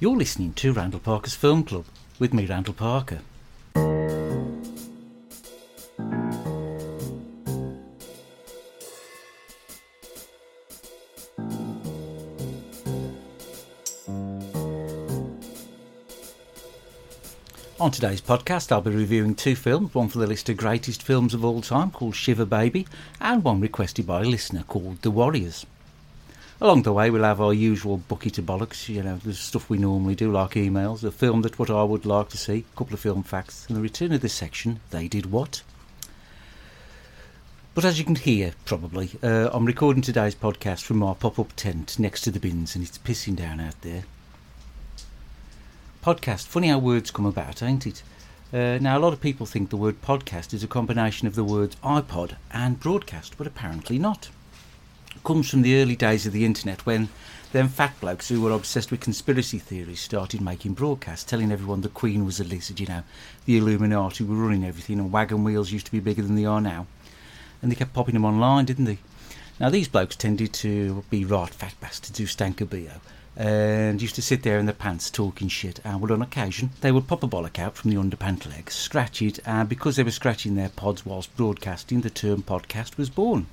You're listening to Randall Parker's Film Club with me, Randall Parker. On today's podcast, I'll be reviewing two films one for the list of greatest films of all time called Shiva Baby, and one requested by a listener called The Warriors. Along the way, we'll have our usual bucket of bollocks, you know, the stuff we normally do, like emails, a film that what I would like to see, a couple of film facts, and the return of this section, They Did What? But as you can hear, probably, uh, I'm recording today's podcast from our pop up tent next to the bins, and it's pissing down out there. Podcast, funny how words come about, ain't it? Uh, now, a lot of people think the word podcast is a combination of the words iPod and broadcast, but apparently not comes from the early days of the internet when them fat blokes who were obsessed with conspiracy theories started making broadcasts telling everyone the Queen was a lizard, you know, the Illuminati were running everything and wagon wheels used to be bigger than they are now. And they kept popping them online, didn't they? Now, these blokes tended to be right fat bastards who stank a BO and used to sit there in their pants talking shit. And on occasion, they would pop a bollock out from the underpant leg, scratch it, and because they were scratching their pods whilst broadcasting, the term podcast was born.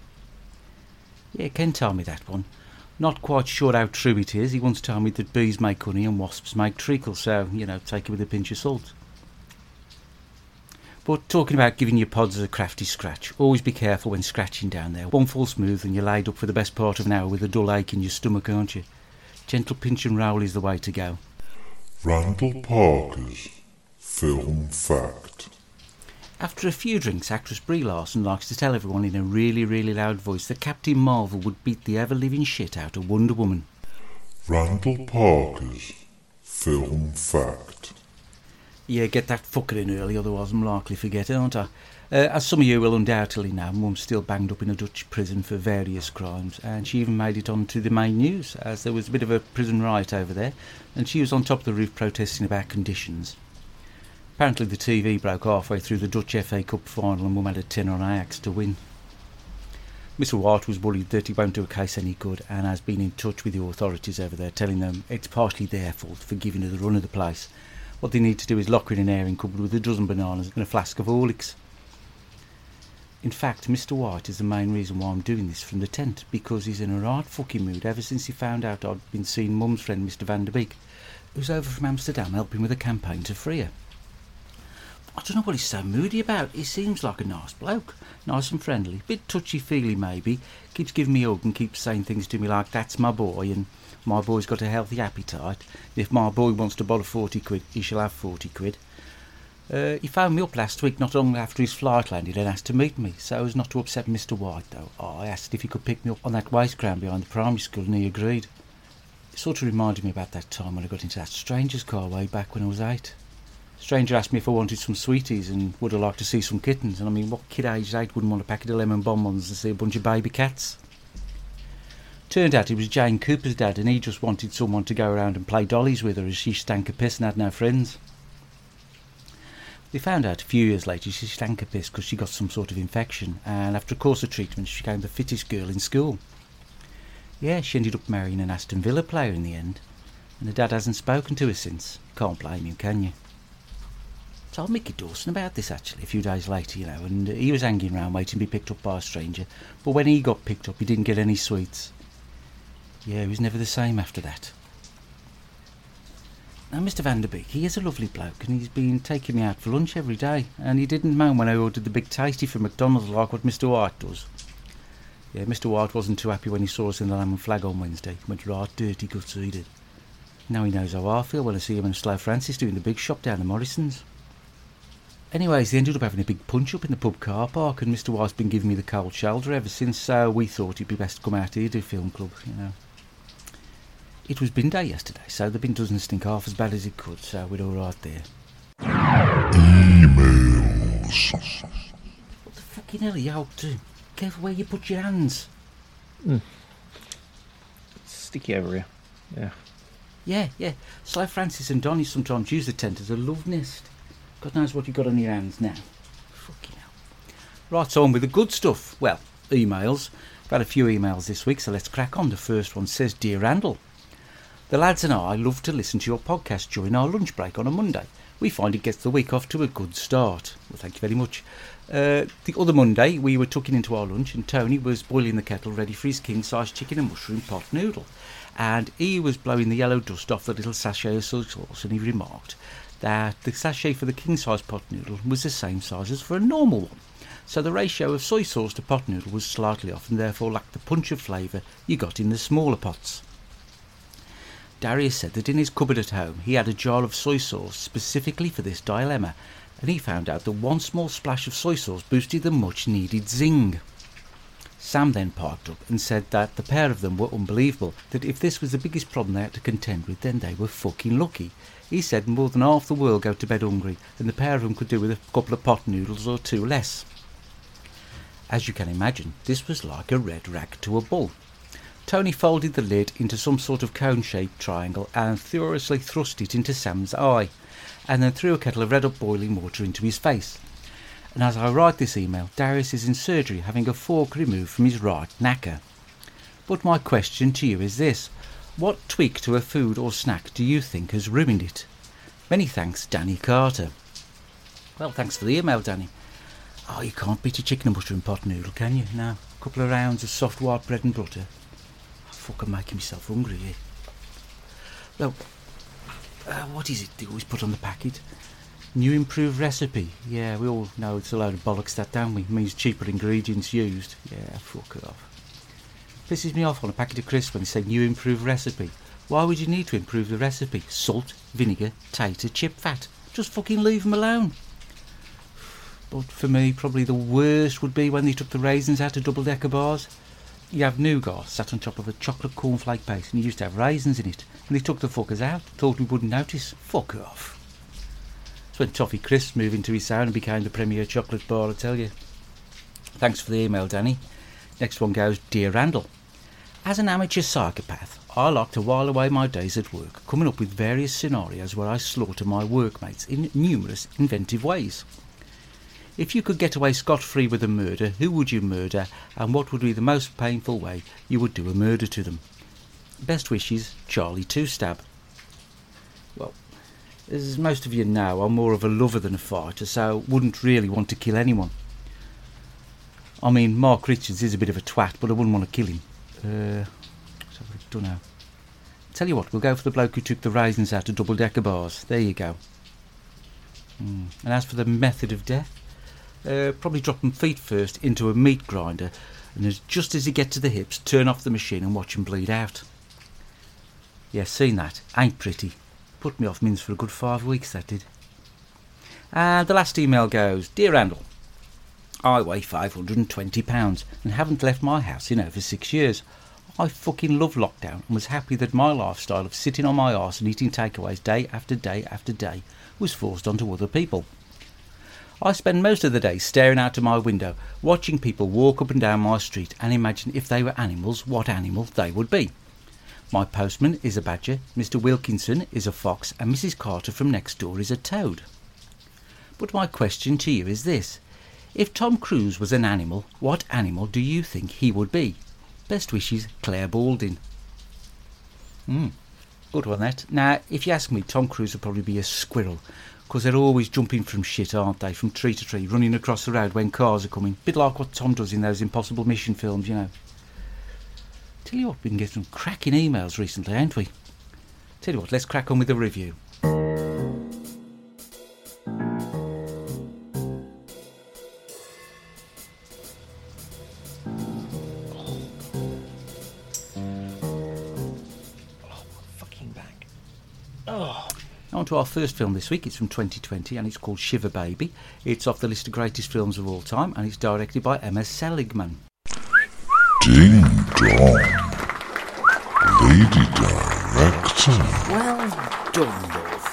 Yeah, Ken told me that one. Not quite sure how true it is. He once told me that bees make honey and wasps make treacle, so, you know, take it with a pinch of salt. But talking about giving your pods a crafty scratch, always be careful when scratching down there. One fall smooth and you're laid up for the best part of an hour with a dull ache in your stomach, aren't you? Gentle pinch and roll is the way to go. Randall Parker's Film Fact. After a few drinks, actress Brie Larson likes to tell everyone in a really, really loud voice that Captain Marvel would beat the ever living shit out of Wonder Woman. Randall Parker's Film Fact. Yeah, get that fucker in early, otherwise I'm likely to forget it, aren't I? Uh, as some of you will undoubtedly know, Mum's still banged up in a Dutch prison for various crimes, and she even made it onto the main news, as there was a bit of a prison riot over there, and she was on top of the roof protesting about conditions. Apparently the TV broke halfway through the Dutch FA Cup final and Mum had a 10 on Ajax to win. Mr White was worried that he won't do a case any good and has been in touch with the authorities over there telling them it's partially their fault for giving her the run of the place. What they need to do is lock her in an airing cupboard with a dozen bananas and a flask of Horlicks. In fact, Mr White is the main reason why I'm doing this from the tent, because he's in a right fucking mood ever since he found out I'd been seeing Mum's friend Mr Van der Beek, who's over from Amsterdam helping with a campaign to free her. I don't know what he's so moody about. He seems like a nice bloke, nice and friendly, bit touchy-feely maybe. Keeps giving me a hug and keeps saying things to me like, "That's my boy," and "My boy's got a healthy appetite. If my boy wants to borrow forty quid, he shall have forty quid." Uh, he phoned me up last week, not long after his flight landed, and asked to meet me, so as not to upset Mr. White. Though I asked if he could pick me up on that waste ground behind the primary school, and he agreed. It sort of reminded me about that time when I got into that stranger's car way back when I was eight. Stranger asked me if I wanted some sweeties and would I like to see some kittens. And I mean, what kid aged eight wouldn't want a packet of lemon bonbons and see a bunch of baby cats? Turned out it was Jane Cooper's dad, and he just wanted someone to go around and play dollies with her as she stank a piss and had no friends. They found out a few years later she stank a piss because she got some sort of infection, and after a course of treatment, she became the fittest girl in school. Yeah, she ended up marrying an Aston Villa player in the end, and the dad hasn't spoken to her since. Can't blame him, can you? Told Mickey Dawson about this actually a few days later, you know, and uh, he was hanging around waiting to be picked up by a stranger. But when he got picked up, he didn't get any sweets. Yeah, he was never the same after that. Now, Mr. Van der Beek, he is a lovely bloke, and he's been taking me out for lunch every day, and he didn't moan when I ordered the big tasty from McDonald's like what Mr. White does. Yeah, Mr. White wasn't too happy when he saw us in the and Flag on Wednesday. He went right dirty guts, he did. Now he knows how I feel when I see him and Slow Francis doing the big shop down at Morrison's. Anyways, they ended up having a big punch up in the pub car park, and Mr. White's been giving me the cold shoulder ever since, so we thought it'd be best to come out here to film club, you know. It was bin day yesterday, so the bin doesn't stink half as bad as it could, so we're alright there. Emails. What the fucking hell are you up to? Careful where you put your hands. Hmm. Sticky over here. Yeah. Yeah, yeah. Sly Francis and Donny sometimes use the tent as a love nest. God knows what you've got on your hands now. Fucking hell. Right, on with the good stuff. Well, emails. I've had a few emails this week, so let's crack on. The first one says Dear Randall, The lads and I love to listen to your podcast during our lunch break on a Monday. We find it gets the week off to a good start. Well, thank you very much. Uh, the other Monday, we were tucking into our lunch, and Tony was boiling the kettle ready for his king size chicken and mushroom pot noodle. And he was blowing the yellow dust off the little sachet of soy sauce, and he remarked that the sachet for the king size pot noodle was the same size as for a normal one. So the ratio of soy sauce to pot noodle was slightly off, and therefore lacked the punch of flavour you got in the smaller pots. Darius said that in his cupboard at home he had a jar of soy sauce specifically for this dilemma, and he found out that one small splash of soy sauce boosted the much needed zing. Sam then piped up and said that the pair of them were unbelievable, that if this was the biggest problem they had to contend with, then they were fucking lucky. He said more than half the world go to bed hungry, and the pair of them could do with a couple of pot noodles or two less. As you can imagine, this was like a red rag to a bull. Tony folded the lid into some sort of cone shaped triangle and furiously thrust it into Sam's eye, and then threw a kettle of red hot boiling water into his face. And as I write this email, Darius is in surgery having a fork removed from his right knacker. But my question to you is this What tweak to a food or snack do you think has ruined it? Many thanks, Danny Carter. Well, thanks for the email, Danny. Oh, you can't beat a chicken and mushroom pot noodle, can you? Now, a couple of rounds of soft white bread and butter. fucking making myself hungry here. Well, uh, what is it they always put on the packet? New improved recipe. Yeah, we all know it's a load of bollocks that, don't we? It means cheaper ingredients used. Yeah, fuck it off. Pisses me off on a packet of crisps when they say new improved recipe. Why would you need to improve the recipe? Salt, vinegar, tater, chip fat. Just fucking leave them alone. But for me, probably the worst would be when they took the raisins out of double decker bars. You have nougat sat on top of a chocolate cornflake paste and you used to have raisins in it. And they took the fuckers out, thought we wouldn't notice. Fuck off. It's when Toffee Crisp moved into his sound and became the premier chocolate bar, I tell you. Thanks for the email, Danny. Next one goes Dear Randall. As an amateur psychopath, I like to while away my days at work, coming up with various scenarios where I slaughter my workmates in numerous inventive ways. If you could get away scot free with a murder, who would you murder, and what would be the most painful way you would do a murder to them? Best wishes, Charlie Two Stab. Well, as most of you know, I'm more of a lover than a fighter, so wouldn't really want to kill anyone. I mean, Mark Richards is a bit of a twat, but I wouldn't want to kill him. Uh, so I don't know. Tell you what, we'll go for the bloke who took the raisins out of double decker bars. There you go. Mm. And as for the method of death, uh, probably drop them feet first into a meat grinder, and as, just as he get to the hips, turn off the machine and watch him bleed out. Yeah, seen that. Ain't pretty. Put me off mince for a good five weeks, that did. And the last email goes Dear Randall, I weigh £520 and haven't left my house in over six years. I fucking love lockdown and was happy that my lifestyle of sitting on my arse and eating takeaways day after day after day was forced onto other people. I spend most of the day staring out of my window, watching people walk up and down my street and imagine if they were animals, what animal they would be. My postman is a badger, Mr. Wilkinson is a fox, and Mrs. Carter from next door is a toad. But my question to you is this If Tom Cruise was an animal, what animal do you think he would be? Best wishes, Claire Balding. Hmm, good one that. Now, if you ask me, Tom Cruise would probably be a squirrel, because they're always jumping from shit, aren't they? From tree to tree, running across the road when cars are coming. Bit like what Tom does in those Impossible Mission films, you know. Tell you what, we can get some cracking emails recently, haven't we? Tell you what, let's crack on with the review. On to our first film this week. It's from 2020 and it's called Shiva Baby. It's off the list of greatest films of all time and it's directed by Emma Seligman. Ding dong. Lady Director. Well done, love.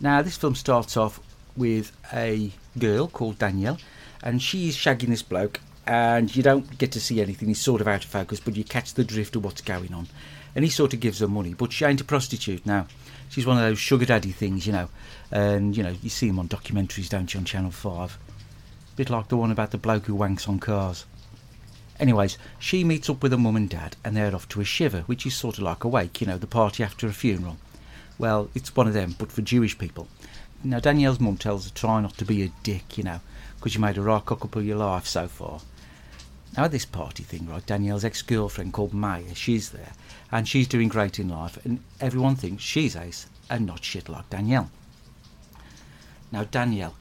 Now, this film starts off with a girl called Danielle, and she's shagging this bloke, and you don't get to see anything. He's sort of out of focus, but you catch the drift of what's going on. And he sort of gives her money, but she ain't a prostitute now. She's one of those sugar daddy things, you know. And, you know, you see them on documentaries, don't you, on Channel 5. Bit like the one about the bloke who wanks on cars. Anyways, she meets up with her mum and dad and they're off to a shiva, which is sort of like a wake, you know, the party after a funeral. Well, it's one of them, but for Jewish people. Now, Danielle's mum tells her try not to be a dick, you know, because you made a right cock up of your life so far. Now, at this party thing, right, Danielle's ex girlfriend called Maya, she's there, and she's doing great in life, and everyone thinks she's ace and not shit like Danielle. Now, Danielle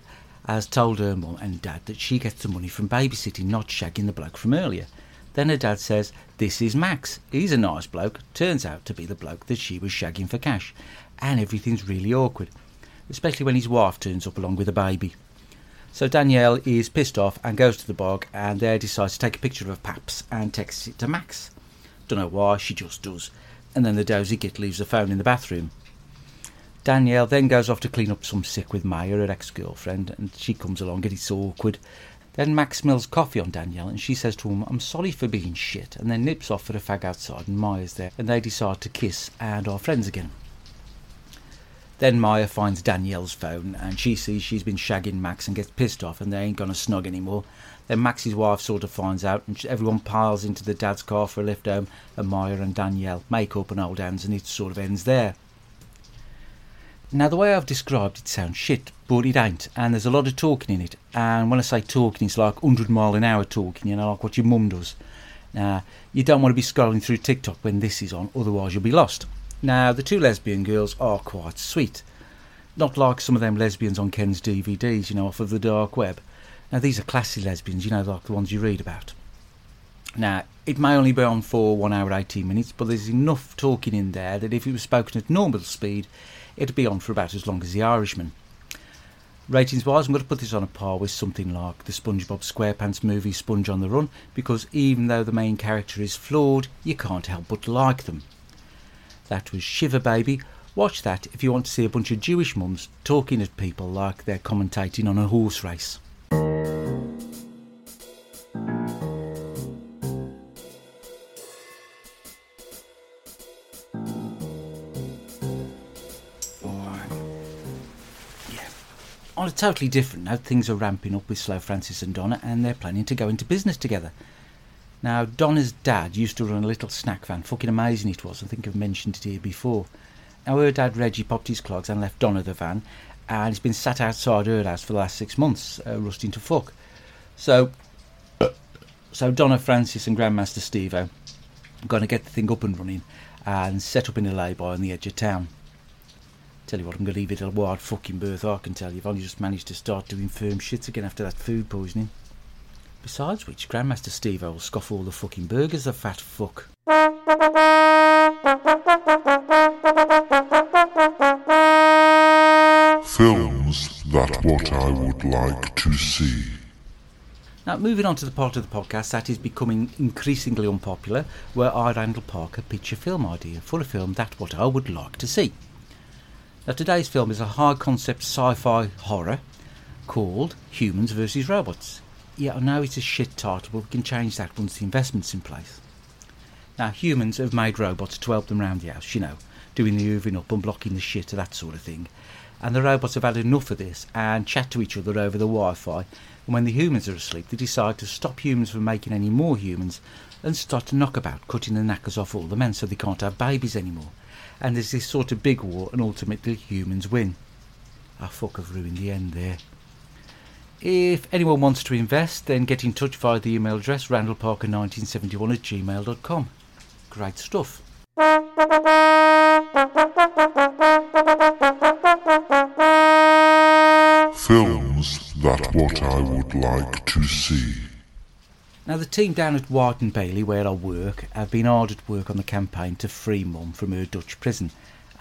has told her mum and dad that she gets the money from babysitting, not shagging the bloke from earlier. Then her dad says, This is Max. He's a nice bloke. Turns out to be the bloke that she was shagging for cash. And everything's really awkward, especially when his wife turns up along with a baby. So Danielle is pissed off and goes to the bog and there decides to take a picture of Paps and texts it to Max. Don't know why, she just does. And then the dozy git leaves the phone in the bathroom. Danielle then goes off to clean up some sick with Maya, her ex girlfriend, and she comes along and it's awkward. Then Max smells coffee on Danielle and she says to him, I'm sorry for being shit, and then nips off for a fag outside and Maya's there and they decide to kiss and are friends again. Then Maya finds Danielle's phone and she sees she's been shagging Max and gets pissed off and they ain't gonna snog anymore. Then Max's wife sort of finds out and everyone piles into the dad's car for a lift home and Maya and Danielle make up and hold hands and it sort of ends there. Now, the way I've described it sounds shit, but it ain't, and there's a lot of talking in it. And when I say talking, it's like 100 mile an hour talking, you know, like what your mum does. Now, you don't want to be scrolling through TikTok when this is on, otherwise, you'll be lost. Now, the two lesbian girls are quite sweet. Not like some of them lesbians on Ken's DVDs, you know, off of the dark web. Now, these are classy lesbians, you know, like the ones you read about. Now, it may only be on for 1 hour 18 minutes, but there's enough talking in there that if it was spoken at normal speed, it'd be on for about as long as The Irishman. Ratings wise, I'm going to put this on a par with something like the SpongeBob SquarePants movie Sponge on the Run, because even though the main character is flawed, you can't help but like them. That was Shiva Baby. Watch that if you want to see a bunch of Jewish mums talking at people like they're commentating on a horse race. on a totally different note, things are ramping up with Slow Francis and Donna, and they're planning to go into business together. Now, Donna's dad used to run a little snack van. Fucking amazing it was. I think I've mentioned it here before. Now, her dad, Reggie, popped his clogs and left Donna the van, and he's been sat outside her house for the last six months, uh, rusting to fuck. So, so Donna Francis and Grandmaster Steve are going to get the thing up and running and set up in a lay-by on the edge of town. Tell you what, I'm going to leave it a wild fucking berth, I can tell you. I've only just managed to start doing firm shit again after that food poisoning. Besides which, Grandmaster Steve I will scoff all the fucking burgers, the fat fuck. Films that what I would like to see. Now, moving on to the part of the podcast that is becoming increasingly unpopular, where I, Randall Parker, pitch a film idea for a film that what I would like to see. Now, today's film is a high concept sci fi horror called Humans vs. Robots. Yeah, I know it's a shit title, but we can change that once the investment's in place. Now, humans have made robots to help them around the house, you know, doing the hoovering up and blocking the shit, and that sort of thing. And the robots have had enough of this and chat to each other over the Wi Fi. And when the humans are asleep, they decide to stop humans from making any more humans and start to knock about, cutting the knackers off all the men so they can't have babies anymore and there's this sort of big war, and ultimately humans win. Ah, fuck, I've ruined the end there. If anyone wants to invest, then get in touch via the email address randallparker1971 at gmail.com. Great stuff. Films that what I would like to see. Now, the team down at White and Bailey, where I work, have been hard at work on the campaign to free Mum from her Dutch prison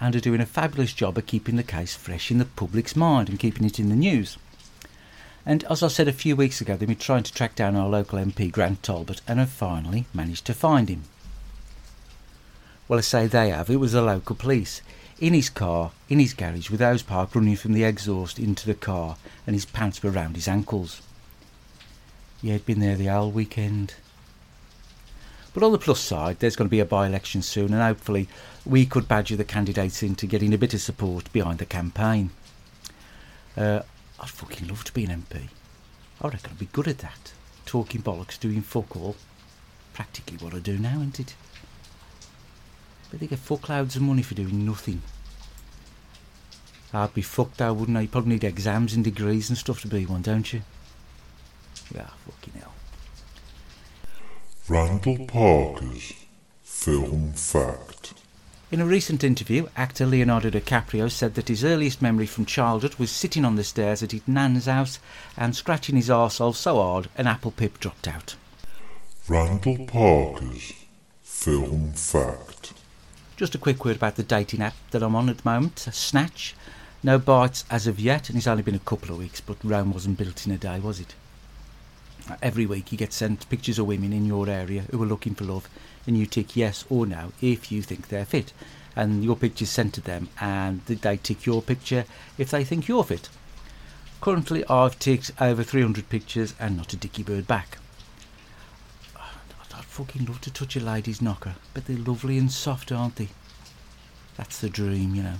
and are doing a fabulous job of keeping the case fresh in the public's mind and keeping it in the news. And as I said a few weeks ago, they've been trying to track down our local MP, Grant Talbot, and have finally managed to find him. Well, I say they have, it was the local police. In his car, in his garage, with hose pipe running from the exhaust into the car, and his pants were round his ankles. Yeah, he'd been there the whole weekend. But on the plus side, there's going to be a by election soon, and hopefully we could badger the candidates into getting a bit of support behind the campaign. Uh, I'd fucking love to be an MP. I reckon I'd be good at that. Talking bollocks, doing fuck all. Practically what I do now, isn't it? But they get fuckloads of money for doing nothing. I'd be fucked though, wouldn't I? You probably need exams and degrees and stuff to be one, don't you? Yeah, fucking hell. Randall Parker's Film Fact. In a recent interview, actor Leonardo DiCaprio said that his earliest memory from childhood was sitting on the stairs at his nan's house and scratching his arsehole so hard an apple pip dropped out. Randall Parker's Film Fact. Just a quick word about the dating app that I'm on at the moment, Snatch. No bites as of yet, and it's only been a couple of weeks, but Rome wasn't built in a day, was it? Every week you get sent pictures of women in your area who are looking for love, and you tick yes or no if you think they're fit. And your picture's sent to them, and they tick your picture if they think you're fit. Currently, I've ticked over 300 pictures and not a dicky bird back. I'd fucking love to touch a lady's knocker, but they're lovely and soft, aren't they? That's the dream, you know.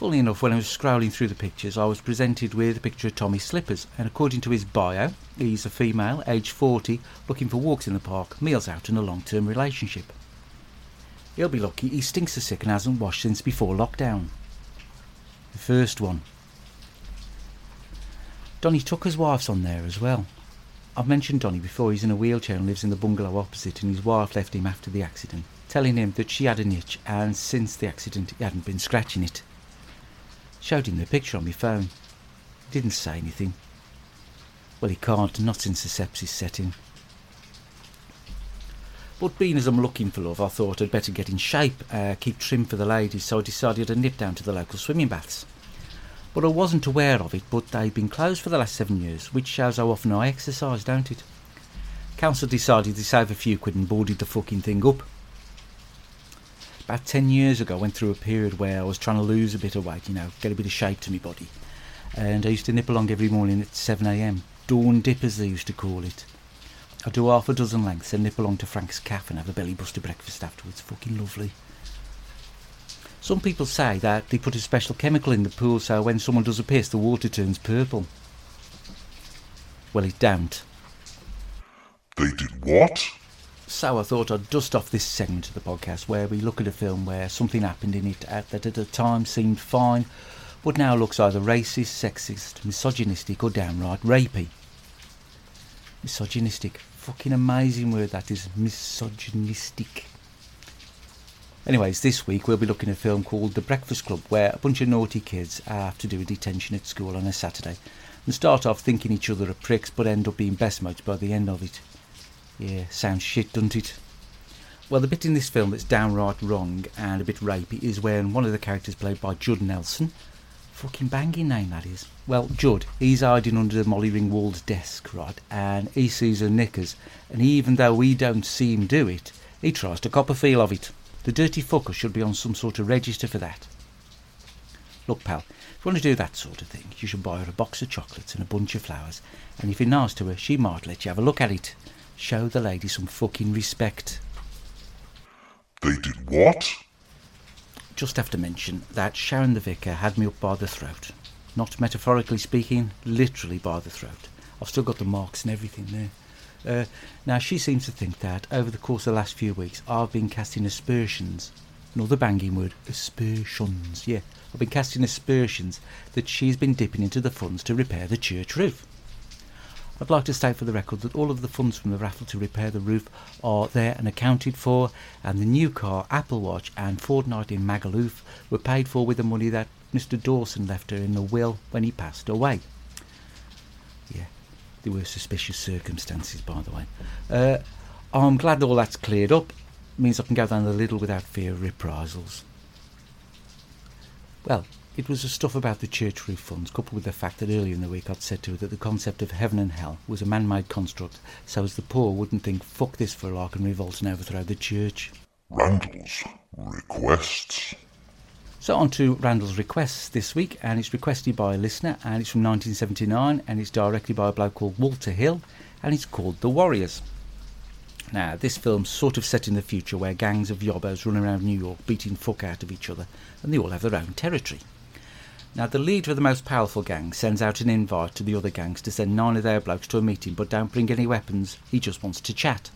Funnily enough, when I was scrolling through the pictures, I was presented with a picture of Tommy Slippers, and according to his bio, he's a female, age 40, looking for walks in the park, meals out, and a long term relationship. He'll be lucky he stinks so sick and hasn't washed since before lockdown. The first one. Donny Tucker's wife's on there as well. I've mentioned Donny before, he's in a wheelchair and lives in the bungalow opposite, and his wife left him after the accident, telling him that she had an itch, and since the accident he hadn't been scratching it. Showed him the picture on my phone. He didn't say anything. Well, he can't, not in sepsis set in. But being as I'm looking for love, I thought I'd better get in shape, uh, keep trim for the ladies, so I decided to nip down to the local swimming baths. But I wasn't aware of it, but they've been closed for the last seven years, which shows how often I exercise, don't it? Council decided to save a few quid and boarded the fucking thing up. About ten years ago, I went through a period where I was trying to lose a bit of weight, you know, get a bit of shape to my body. And I used to nip along every morning at 7am. Dawn dip, as they used to call it. I'd do half a dozen lengths and nip along to Frank's Cafe and have a belly buster breakfast afterwards. Fucking lovely. Some people say that they put a special chemical in the pool so when someone does a piss, the water turns purple. Well, it don't. They did what? So I thought I'd dust off this segment of the podcast where we look at a film where something happened in it at, that at the time seemed fine, but now looks either racist, sexist, misogynistic, or downright rapey. Misogynistic. Fucking amazing word that is. Misogynistic. Anyways, this week we'll be looking at a film called The Breakfast Club, where a bunch of naughty kids have to do a detention at school on a Saturday and start off thinking each other are pricks but end up being best mates by the end of it. Yeah, sounds shit, doesn't it? Well, the bit in this film that's downright wrong and a bit rapey is when one of the characters played by Judd Nelson, fucking banging name that is. Well, Judd, he's hiding under the Molly Ringwald's desk, right, and he sees her knickers, and even though we don't see him do it, he tries to cop a feel of it. The dirty fucker should be on some sort of register for that. Look, pal, if you want to do that sort of thing, you should buy her a box of chocolates and a bunch of flowers, and if you're nice to her, she might let you have a look at it. Show the lady some fucking respect. They did what? Just have to mention that Sharon the Vicar had me up by the throat. Not metaphorically speaking, literally by the throat. I've still got the marks and everything there. Uh, now, she seems to think that over the course of the last few weeks, I've been casting aspersions. Another banging word, aspersions. Yeah, I've been casting aspersions that she's been dipping into the funds to repair the church roof. I'd like to state for the record that all of the funds from the raffle to repair the roof are there and accounted for, and the new car, Apple Watch, and fortnight in Magaluf were paid for with the money that Mr. Dawson left her in the will when he passed away. Yeah, there were suspicious circumstances, by the way. Uh, I'm glad all that's cleared up. It means I can go down the Lidl without fear of reprisals. Well, it was the stuff about the church roof funds, coupled with the fact that earlier in the week I'd said to her that the concept of heaven and hell was a man made construct, so as the poor wouldn't think, fuck this for a lark and revolt and overthrow the church. Randall's requests. So on to Randall's requests this week, and it's requested by a listener, and it's from 1979, and it's directed by a bloke called Walter Hill, and it's called The Warriors. Now, this film's sort of set in the future where gangs of yobbos run around New York beating fuck out of each other, and they all have their own territory. Now, the leader of the most powerful gang sends out an invite to the other gangs to send nine of their blokes to a meeting, but don't bring any weapons, he just wants to chat.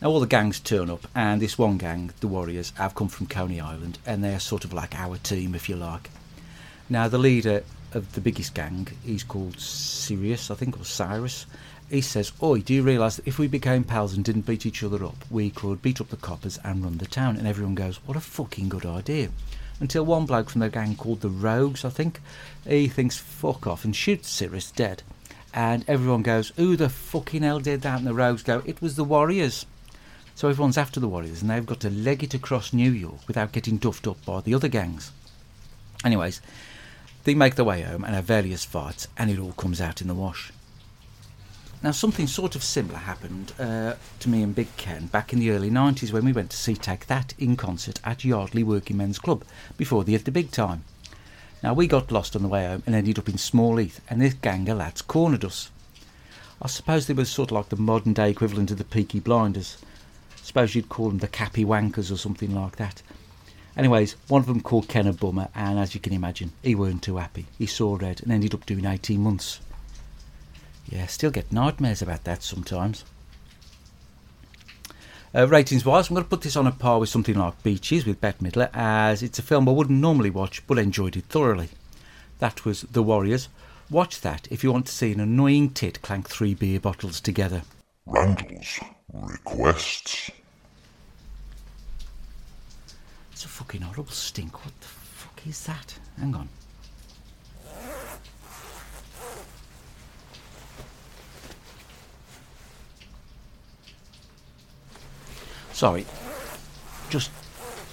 Now all the gangs turn up, and this one gang, the Warriors, have come from Coney Island, and they're sort of like our team, if you like. Now the leader of the biggest gang, he's called Sirius, I think, or Cyrus. He says, "Oi, do you realise that if we became pals and didn't beat each other up, we could beat up the coppers and run the town?" And everyone goes, "What a fucking good idea!" Until one bloke from the gang called the Rogues, I think, he thinks fuck off and shoots Sirius dead. And everyone goes, Who the fucking hell did that? And the Rogues go, It was the Warriors. So everyone's after the Warriors and they've got to leg it across New York without getting duffed up by the other gangs. Anyways, they make their way home and have various fights and it all comes out in the wash. Now, something sort of similar happened uh, to me and Big Ken back in the early 90s when we went to see Take That in concert at Yardley Working Men's Club before they had the big time. Now, we got lost on the way home and ended up in Small Heath, and this gang of lads cornered us. I suppose they were sort of like the modern day equivalent of the Peaky Blinders. Suppose you'd call them the Cappy Wankers or something like that. Anyways, one of them called Ken a bummer, and as you can imagine, he weren't too happy. He saw red and ended up doing 18 months. Yeah, still get nightmares about that sometimes. Uh, ratings wise, I'm going to put this on a par with something like Beaches with Bette Midler, as it's a film I wouldn't normally watch but enjoyed it thoroughly. That was The Warriors. Watch that if you want to see an annoying tit clank three beer bottles together. Randall's requests. It's a fucking horrible stink. What the fuck is that? Hang on. Sorry. Just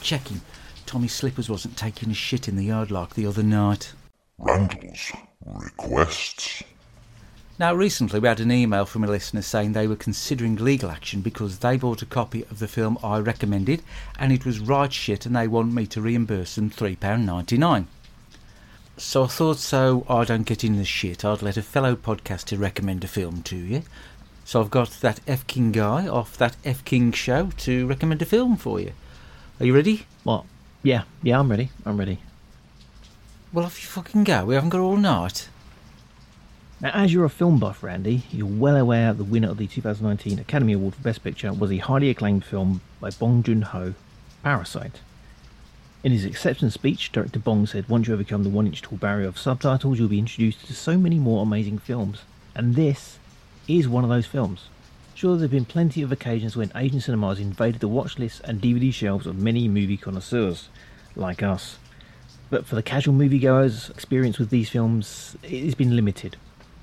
checking. Tommy Slippers wasn't taking a shit in the yard like the other night. Randall's requests. Now, recently we had an email from a listener saying they were considering legal action because they bought a copy of the film I recommended and it was right shit and they want me to reimburse them £3.99. So I thought so I don't get in the shit, I'd let a fellow podcaster recommend a film to you. So I've got that F King guy off that F King show to recommend a film for you. Are you ready? What? Yeah, yeah, I'm ready. I'm ready. Well, off you fucking go. We haven't got all night. Now, as you're a film buff, Randy, you're well aware the winner of the 2019 Academy Award for Best Picture was the highly acclaimed film by Bong Joon Ho, Parasite. In his acceptance speech, director Bong said, Once you overcome the one inch tall barrier of subtitles, you'll be introduced to so many more amazing films. And this is one of those films. Sure, there have been plenty of occasions when Asian cinemas invaded the watch lists and DVD shelves of many movie connoisseurs, like us. But for the casual moviegoer's experience with these films, it has been limited.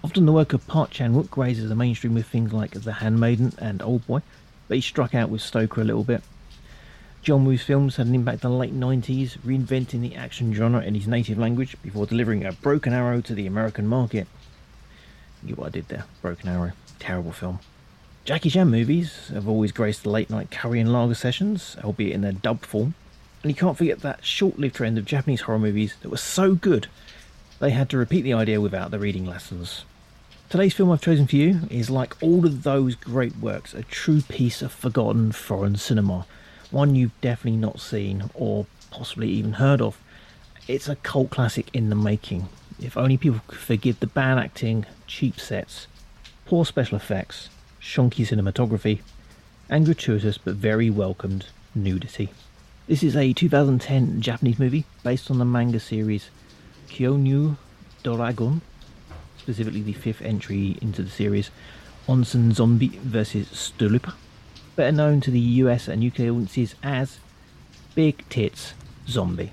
Often the work of Park Chan-wook grazes the mainstream with things like The Handmaiden and Old Boy, but he struck out with Stoker a little bit. John Woo's films had an impact in the late 90s, reinventing the action genre in his native language before delivering a broken arrow to the American market. What I did there, Broken Arrow. Terrible film. Jackie Chan movies have always graced the late night curry and lager sessions, albeit in their dub form. And you can't forget that short lived trend of Japanese horror movies that were so good they had to repeat the idea without the reading lessons. Today's film I've chosen for you is like all of those great works, a true piece of forgotten foreign cinema. One you've definitely not seen or possibly even heard of. It's a cult classic in the making. If only people could forgive the bad acting, cheap sets, poor special effects, shonky cinematography, and gratuitous but very welcomed nudity. This is a 2010 Japanese movie based on the manga series Kyonyu Doragon, specifically the fifth entry into the series Onsen Zombie vs. Stolupa, better known to the US and UK audiences as Big Tits Zombie.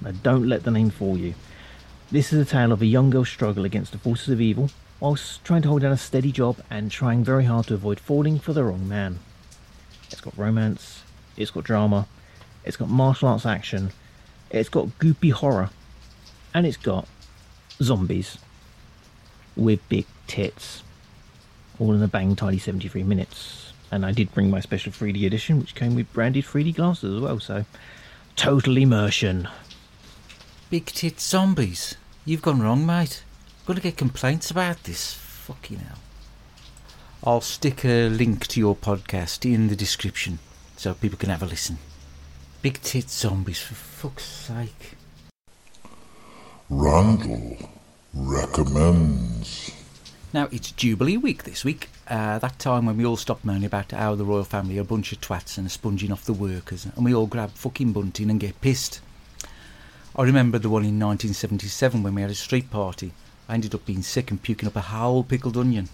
Now don't let the name fool you. This is a tale of a young girl's struggle against the forces of evil whilst trying to hold down a steady job and trying very hard to avoid falling for the wrong man. It's got romance, it's got drama, it's got martial arts action, it's got goopy horror, and it's got zombies with big tits. All in a bang tidy 73 minutes. And I did bring my special 3D edition, which came with branded 3D glasses as well, so total immersion. Big tit zombies. You've gone wrong, mate. I'm Gonna get complaints about this. Fucking hell. I'll stick a link to your podcast in the description so people can have a listen. Big tit zombies, for fuck's sake. Randall recommends. Now, it's Jubilee week this week, uh, that time when we all stopped moaning about how the royal family are a bunch of twats and are sponging off the workers, and we all grab fucking bunting and get pissed. I remember the one in 1977 when we had a street party. I ended up being sick and puking up a whole pickled onion.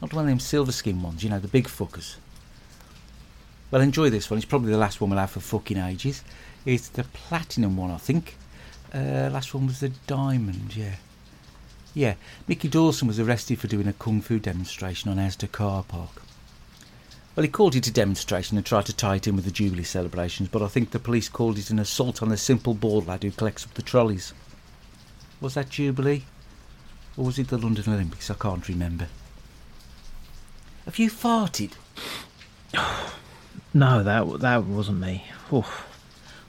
Not one of them silver skin ones, you know, the big fuckers. Well, enjoy this one. It's probably the last one we'll have for fucking ages. It's the platinum one, I think. Uh, last one was the diamond, yeah. Yeah, Mickey Dawson was arrested for doing a kung fu demonstration on Asda car park. Well, he called it a demonstration and tried to tie it in with the Jubilee celebrations, but I think the police called it an assault on a simple board lad who collects up the trolleys. Was that Jubilee? Or was it the London Olympics? I can't remember. Have you farted? No, that that wasn't me. Oof.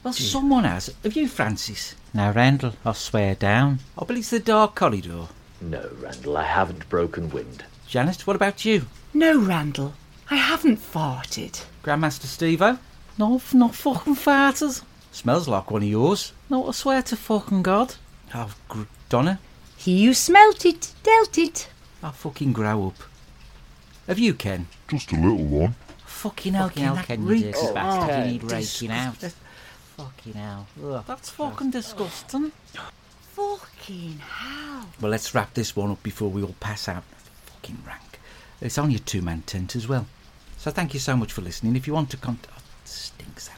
Well, someone has. Have you, Francis? Now, Randall, I swear down. I believe it's the dark corridor. No, Randall, I haven't broken wind. Janet, what about you? No, Randall, I haven't farted. Grandmaster Stevo? No, not fucking farters. Smells like one of yours. No, I swear to fucking God. Oh, gr- Donna, He who smelt it, dealt it. I'll fucking grow up. Have you, Ken? Just a little one. Fucking hell, Fucking hell, that Ken, you reeks. dirty bastard. Oh, You need raking out. Fucking hell. Ugh. That's fucking disgusting. Fucking hell. Well, let's wrap this one up before we all pass out. Fucking rank. It's only a two-man tent as well. So thank you so much for listening. If you want to contact... Oh, stinks, that.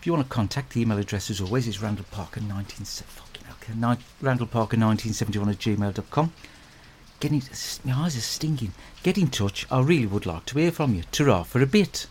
If you want to contact, the email address as always is randallparker19... Fucking okay, ni- randallparker1971 at gmail.com. Get in... My eyes are stinging. Get in touch. I really would like to hear from you. Ta-ra for a bit.